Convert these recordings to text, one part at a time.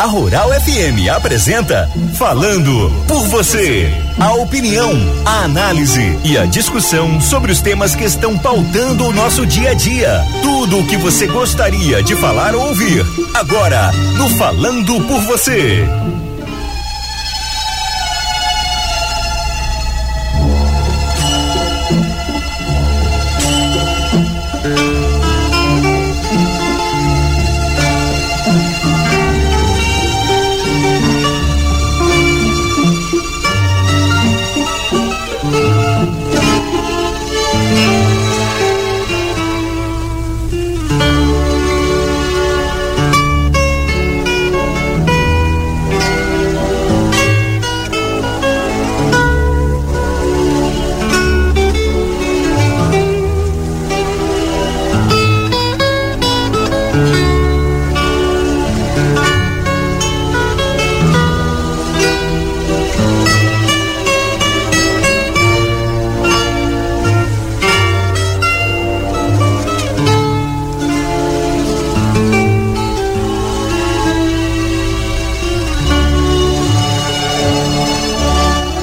A Rural FM apresenta Falando por Você. A opinião, a análise e a discussão sobre os temas que estão pautando o nosso dia a dia. Tudo o que você gostaria de falar ou ouvir. Agora, no Falando por Você.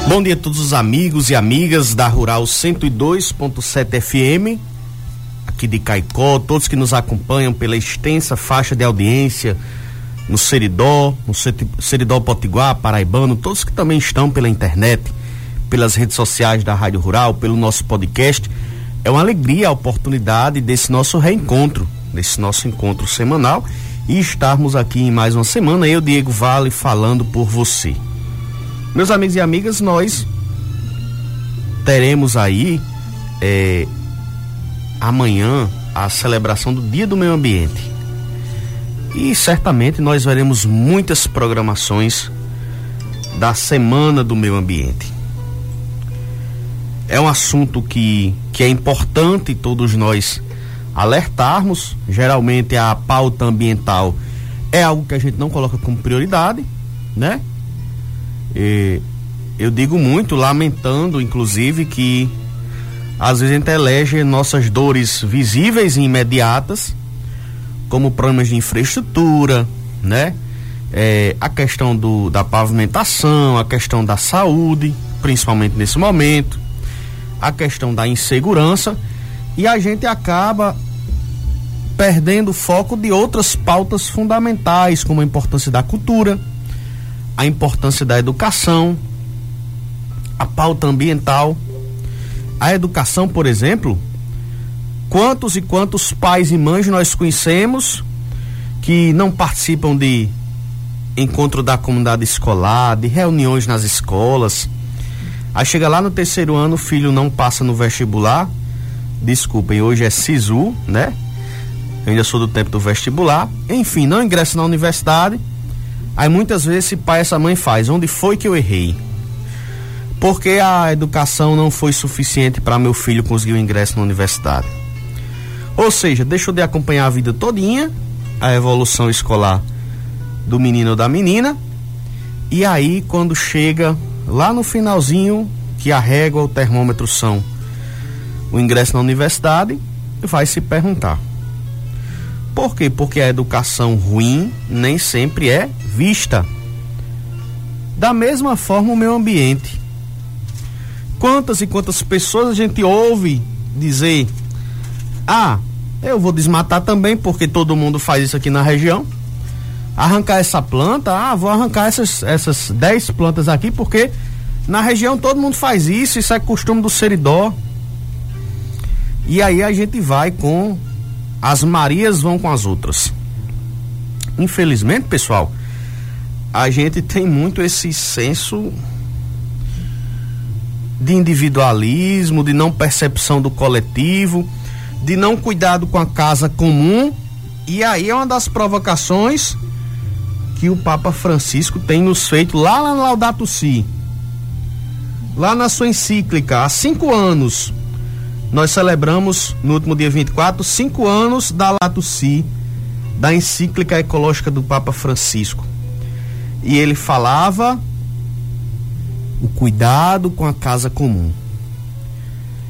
Bom dia a todos os amigos e amigas da Rural 102.7 FM, aqui de Caicó, todos que nos acompanham pela extensa faixa de audiência no Seridó, no Seridó Potiguar, Paraibano, todos que também estão pela internet, pelas redes sociais da Rádio Rural, pelo nosso podcast. É uma alegria a oportunidade desse nosso reencontro, desse nosso encontro semanal e estarmos aqui em mais uma semana, eu, Diego Vale, falando por você. Meus amigos e amigas, nós teremos aí é, amanhã a celebração do Dia do Meio Ambiente. E certamente nós veremos muitas programações da Semana do Meio Ambiente. É um assunto que, que é importante todos nós alertarmos. Geralmente a pauta ambiental é algo que a gente não coloca como prioridade, né? E eu digo muito, lamentando, inclusive, que às vezes a gente elege nossas dores visíveis e imediatas, como problemas de infraestrutura, né? É, a questão do, da pavimentação, a questão da saúde, principalmente nesse momento, a questão da insegurança, e a gente acaba perdendo foco de outras pautas fundamentais, como a importância da cultura, a importância da educação, a pauta ambiental. A educação, por exemplo, quantos e quantos pais e mães nós conhecemos que não participam de encontro da comunidade escolar, de reuniões nas escolas. Aí chega lá no terceiro ano, o filho não passa no vestibular. Desculpem, hoje é SISU, né? Eu ainda sou do tempo do vestibular. Enfim, não ingressa na universidade Aí muitas vezes esse pai, essa mãe faz, onde foi que eu errei? Porque a educação não foi suficiente para meu filho conseguir o ingresso na universidade. Ou seja, deixou de acompanhar a vida todinha, a evolução escolar do menino ou da menina, e aí quando chega lá no finalzinho, que a régua, o termômetro são o ingresso na universidade, vai se perguntar: por quê? Porque a educação ruim nem sempre é vista. Da mesma forma, o meio ambiente. Quantas e quantas pessoas a gente ouve dizer: Ah, eu vou desmatar também, porque todo mundo faz isso aqui na região. Arrancar essa planta, ah, vou arrancar essas, essas 10 plantas aqui, porque na região todo mundo faz isso, isso é costume do seridó. E aí a gente vai com as Marias vão com as outras. Infelizmente, pessoal, a gente tem muito esse senso de individualismo, de não percepção do coletivo, de não cuidado com a casa comum. E aí é uma das provocações que o Papa Francisco tem nos feito lá na Laudato Si. Lá na sua encíclica, há cinco anos, nós celebramos no último dia 24 cinco anos da Lato Si, da encíclica ecológica do Papa Francisco. E ele falava o cuidado com a casa comum.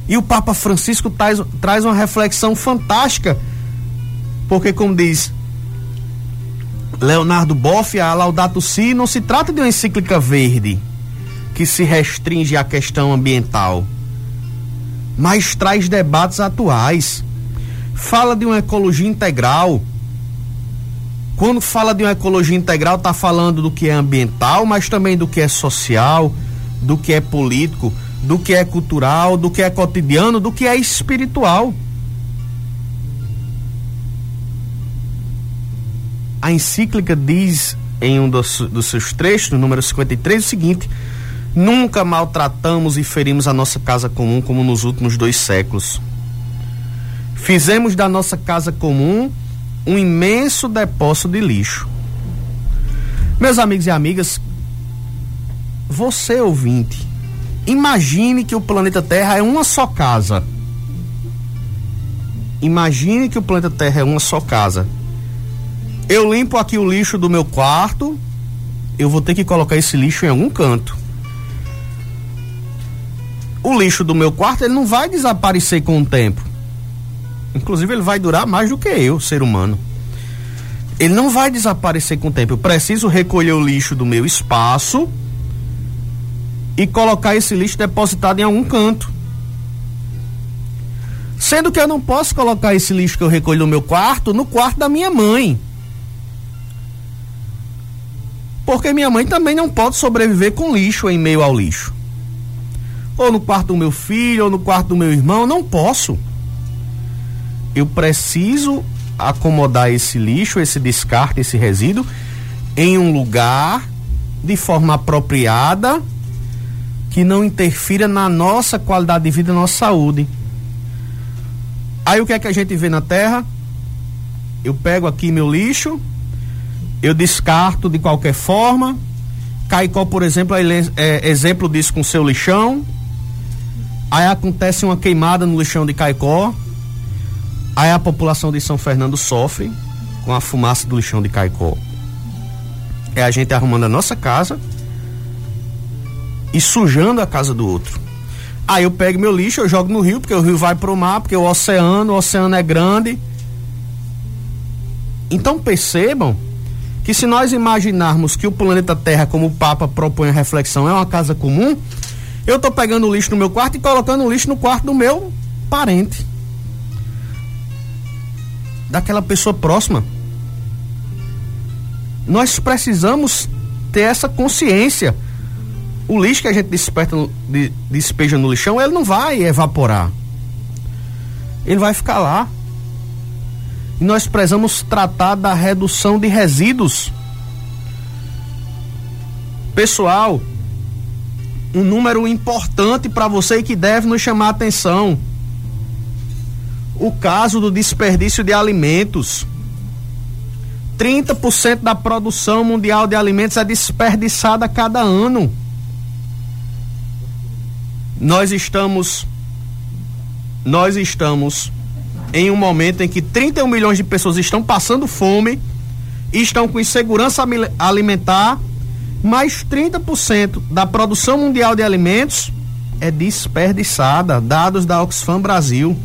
E o Papa Francisco traz, traz uma reflexão fantástica, porque, como diz Leonardo Boff, a Laudato Si, não se trata de uma encíclica verde que se restringe à questão ambiental, mas traz debates atuais. Fala de uma ecologia integral. Quando fala de uma ecologia integral, está falando do que é ambiental, mas também do que é social, do que é político, do que é cultural, do que é cotidiano, do que é espiritual. A encíclica diz em um dos, dos seus trechos, no número 53, o seguinte: Nunca maltratamos e ferimos a nossa casa comum como nos últimos dois séculos. Fizemos da nossa casa comum um imenso depósito de lixo. Meus amigos e amigas, você ouvinte, imagine que o planeta Terra é uma só casa. Imagine que o planeta Terra é uma só casa. Eu limpo aqui o lixo do meu quarto, eu vou ter que colocar esse lixo em algum canto. O lixo do meu quarto ele não vai desaparecer com o tempo. Inclusive ele vai durar mais do que eu, ser humano. Ele não vai desaparecer com o tempo. Eu preciso recolher o lixo do meu espaço e colocar esse lixo depositado em algum canto. Sendo que eu não posso colocar esse lixo que eu recolho no meu quarto no quarto da minha mãe. Porque minha mãe também não pode sobreviver com lixo em meio ao lixo. Ou no quarto do meu filho, ou no quarto do meu irmão, não posso. Eu preciso acomodar esse lixo, esse descarte, esse resíduo em um lugar de forma apropriada que não interfira na nossa qualidade de vida, na nossa saúde. Aí o que é que a gente vê na terra? Eu pego aqui meu lixo, eu descarto de qualquer forma. Caicó, por exemplo, é, é exemplo disso com seu lixão. Aí acontece uma queimada no lixão de Caicó. Aí a população de São Fernando sofre com a fumaça do lixão de Caicó. É a gente arrumando a nossa casa e sujando a casa do outro. Aí eu pego meu lixo, eu jogo no rio, porque o rio vai pro mar, porque o oceano, o oceano é grande. Então percebam que se nós imaginarmos que o planeta Terra, como o Papa propõe a reflexão, é uma casa comum, eu estou pegando o lixo no meu quarto e colocando o lixo no quarto do meu parente. Daquela pessoa próxima. Nós precisamos ter essa consciência o lixo que a gente desperta, de, despeja no lixão, ele não vai evaporar. Ele vai ficar lá. E nós precisamos tratar da redução de resíduos. Pessoal, um número importante para você que deve nos chamar a atenção. O caso do desperdício de alimentos. 30% da produção mundial de alimentos é desperdiçada cada ano nós estamos nós estamos em um momento em que 31 milhões de pessoas estão passando fome, estão com insegurança alimentar, mais 30% da produção mundial de alimentos é desperdiçada, dados da Oxfam Brasil.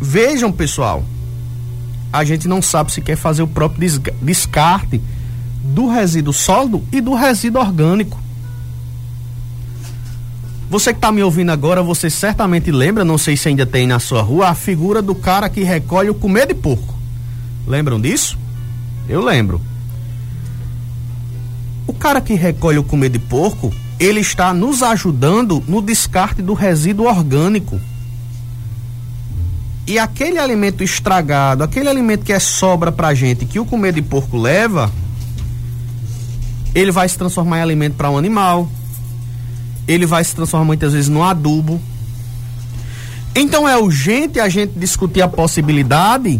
Vejam, pessoal, a gente não sabe se quer fazer o próprio descarte do resíduo sólido e do resíduo orgânico. Você que está me ouvindo agora, você certamente lembra, não sei se ainda tem na sua rua, a figura do cara que recolhe o comer de porco. Lembram disso? Eu lembro. O cara que recolhe o comer de porco, ele está nos ajudando no descarte do resíduo orgânico. E aquele alimento estragado, aquele alimento que é sobra pra gente, que o comer de porco leva, ele vai se transformar em alimento para um animal, ele vai se transformar muitas vezes no adubo. Então é urgente a gente discutir a possibilidade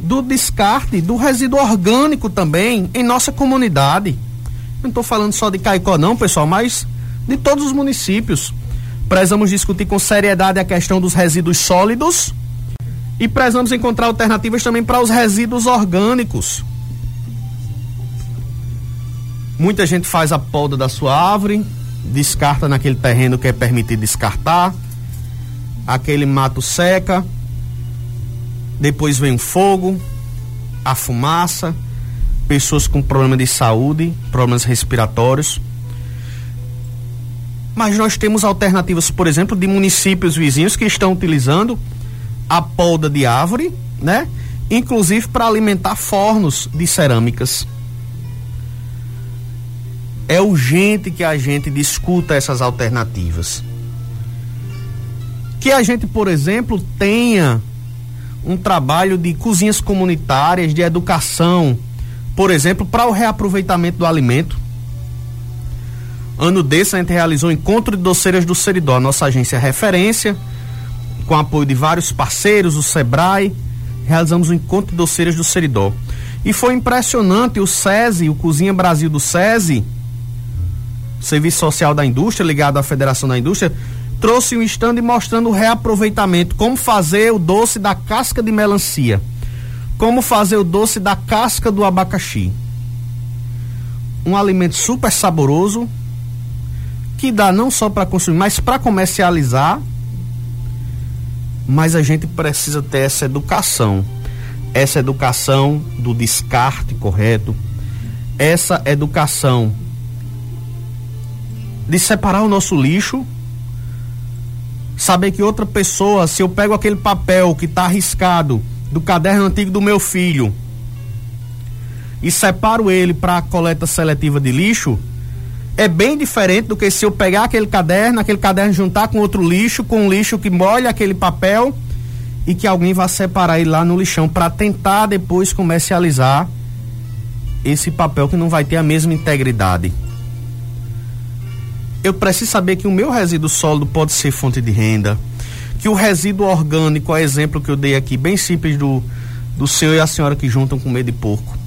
do descarte do resíduo orgânico também em nossa comunidade. Não estou falando só de Caicó, não, pessoal, mas de todos os municípios. Precisamos discutir com seriedade a questão dos resíduos sólidos e precisamos encontrar alternativas também para os resíduos orgânicos. Muita gente faz a poda da sua árvore, descarta naquele terreno que é permitido descartar, aquele mato seca, depois vem o fogo, a fumaça, pessoas com problemas de saúde, problemas respiratórios. Mas nós temos alternativas, por exemplo, de municípios vizinhos que estão utilizando a polda de árvore, né? Inclusive para alimentar fornos de cerâmicas. É urgente que a gente discuta essas alternativas. Que a gente, por exemplo, tenha um trabalho de cozinhas comunitárias, de educação, por exemplo, para o reaproveitamento do alimento. Ano desse a gente realizou o encontro de doceiras do Seridó, nossa agência referência, com apoio de vários parceiros, o Sebrae, realizamos o encontro de doceiras do Seridó. E foi impressionante o SESI, o Cozinha Brasil do SESI, Serviço Social da Indústria, ligado à Federação da Indústria, trouxe um stand mostrando o reaproveitamento, como fazer o doce da casca de melancia, como fazer o doce da casca do abacaxi. Um alimento super saboroso, que dá não só para consumir, mas para comercializar. Mas a gente precisa ter essa educação. Essa educação do descarte correto, essa educação de separar o nosso lixo, saber que outra pessoa, se eu pego aquele papel que está arriscado do caderno antigo do meu filho e separo ele para a coleta seletiva de lixo, é bem diferente do que se eu pegar aquele caderno, aquele caderno juntar com outro lixo, com um lixo que molha aquele papel e que alguém vá separar ele lá no lixão para tentar depois comercializar esse papel que não vai ter a mesma integridade. Eu preciso saber que o meu resíduo sólido pode ser fonte de renda, que o resíduo orgânico, é exemplo que eu dei aqui, bem simples do, do senhor e a senhora que juntam com medo de porco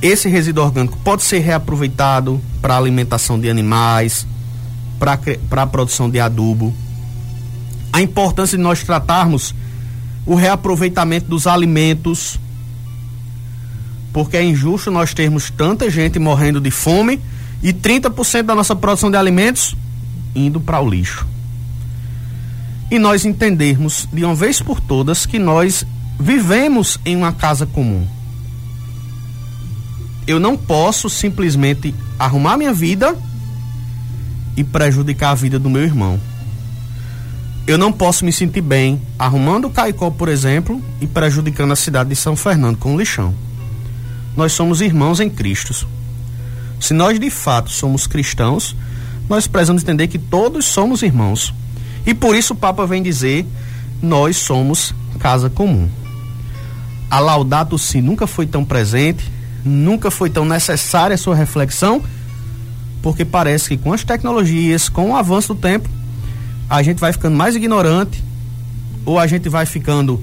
esse resíduo orgânico pode ser reaproveitado para alimentação de animais, para a produção de adubo. A importância de nós tratarmos o reaproveitamento dos alimentos, porque é injusto nós termos tanta gente morrendo de fome e 30% da nossa produção de alimentos indo para o lixo. E nós entendermos de uma vez por todas que nós vivemos em uma casa comum eu não posso simplesmente arrumar minha vida e prejudicar a vida do meu irmão. Eu não posso me sentir bem arrumando o Caicó, por exemplo, e prejudicando a cidade de São Fernando com o lixão. Nós somos irmãos em Cristo. Se nós de fato somos cristãos, nós precisamos entender que todos somos irmãos. E por isso o Papa vem dizer: nós somos casa comum. A Laudato Si nunca foi tão presente, nunca foi tão necessária a sua reflexão, porque parece que com as tecnologias, com o avanço do tempo, a gente vai ficando mais ignorante, ou a gente vai ficando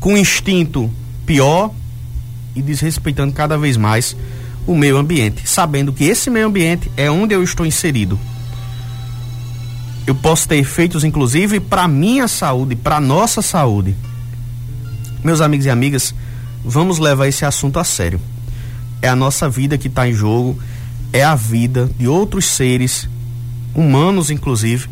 com instinto pior e desrespeitando cada vez mais o meio ambiente, sabendo que esse meio ambiente é onde eu estou inserido. Eu posso ter efeitos, inclusive, para minha saúde, para nossa saúde. Meus amigos e amigas, vamos levar esse assunto a sério. É a nossa vida que está em jogo, é a vida de outros seres, humanos inclusive,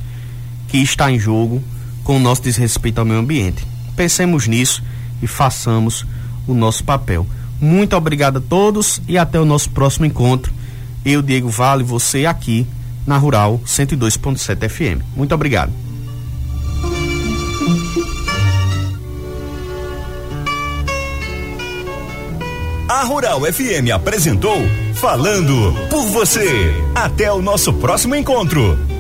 que está em jogo com o nosso desrespeito ao meio ambiente. Pensemos nisso e façamos o nosso papel. Muito obrigado a todos e até o nosso próximo encontro. Eu, Diego Vale, você aqui na Rural 102.7 FM. Muito obrigado. A Rural FM apresentou Falando por você. Até o nosso próximo encontro.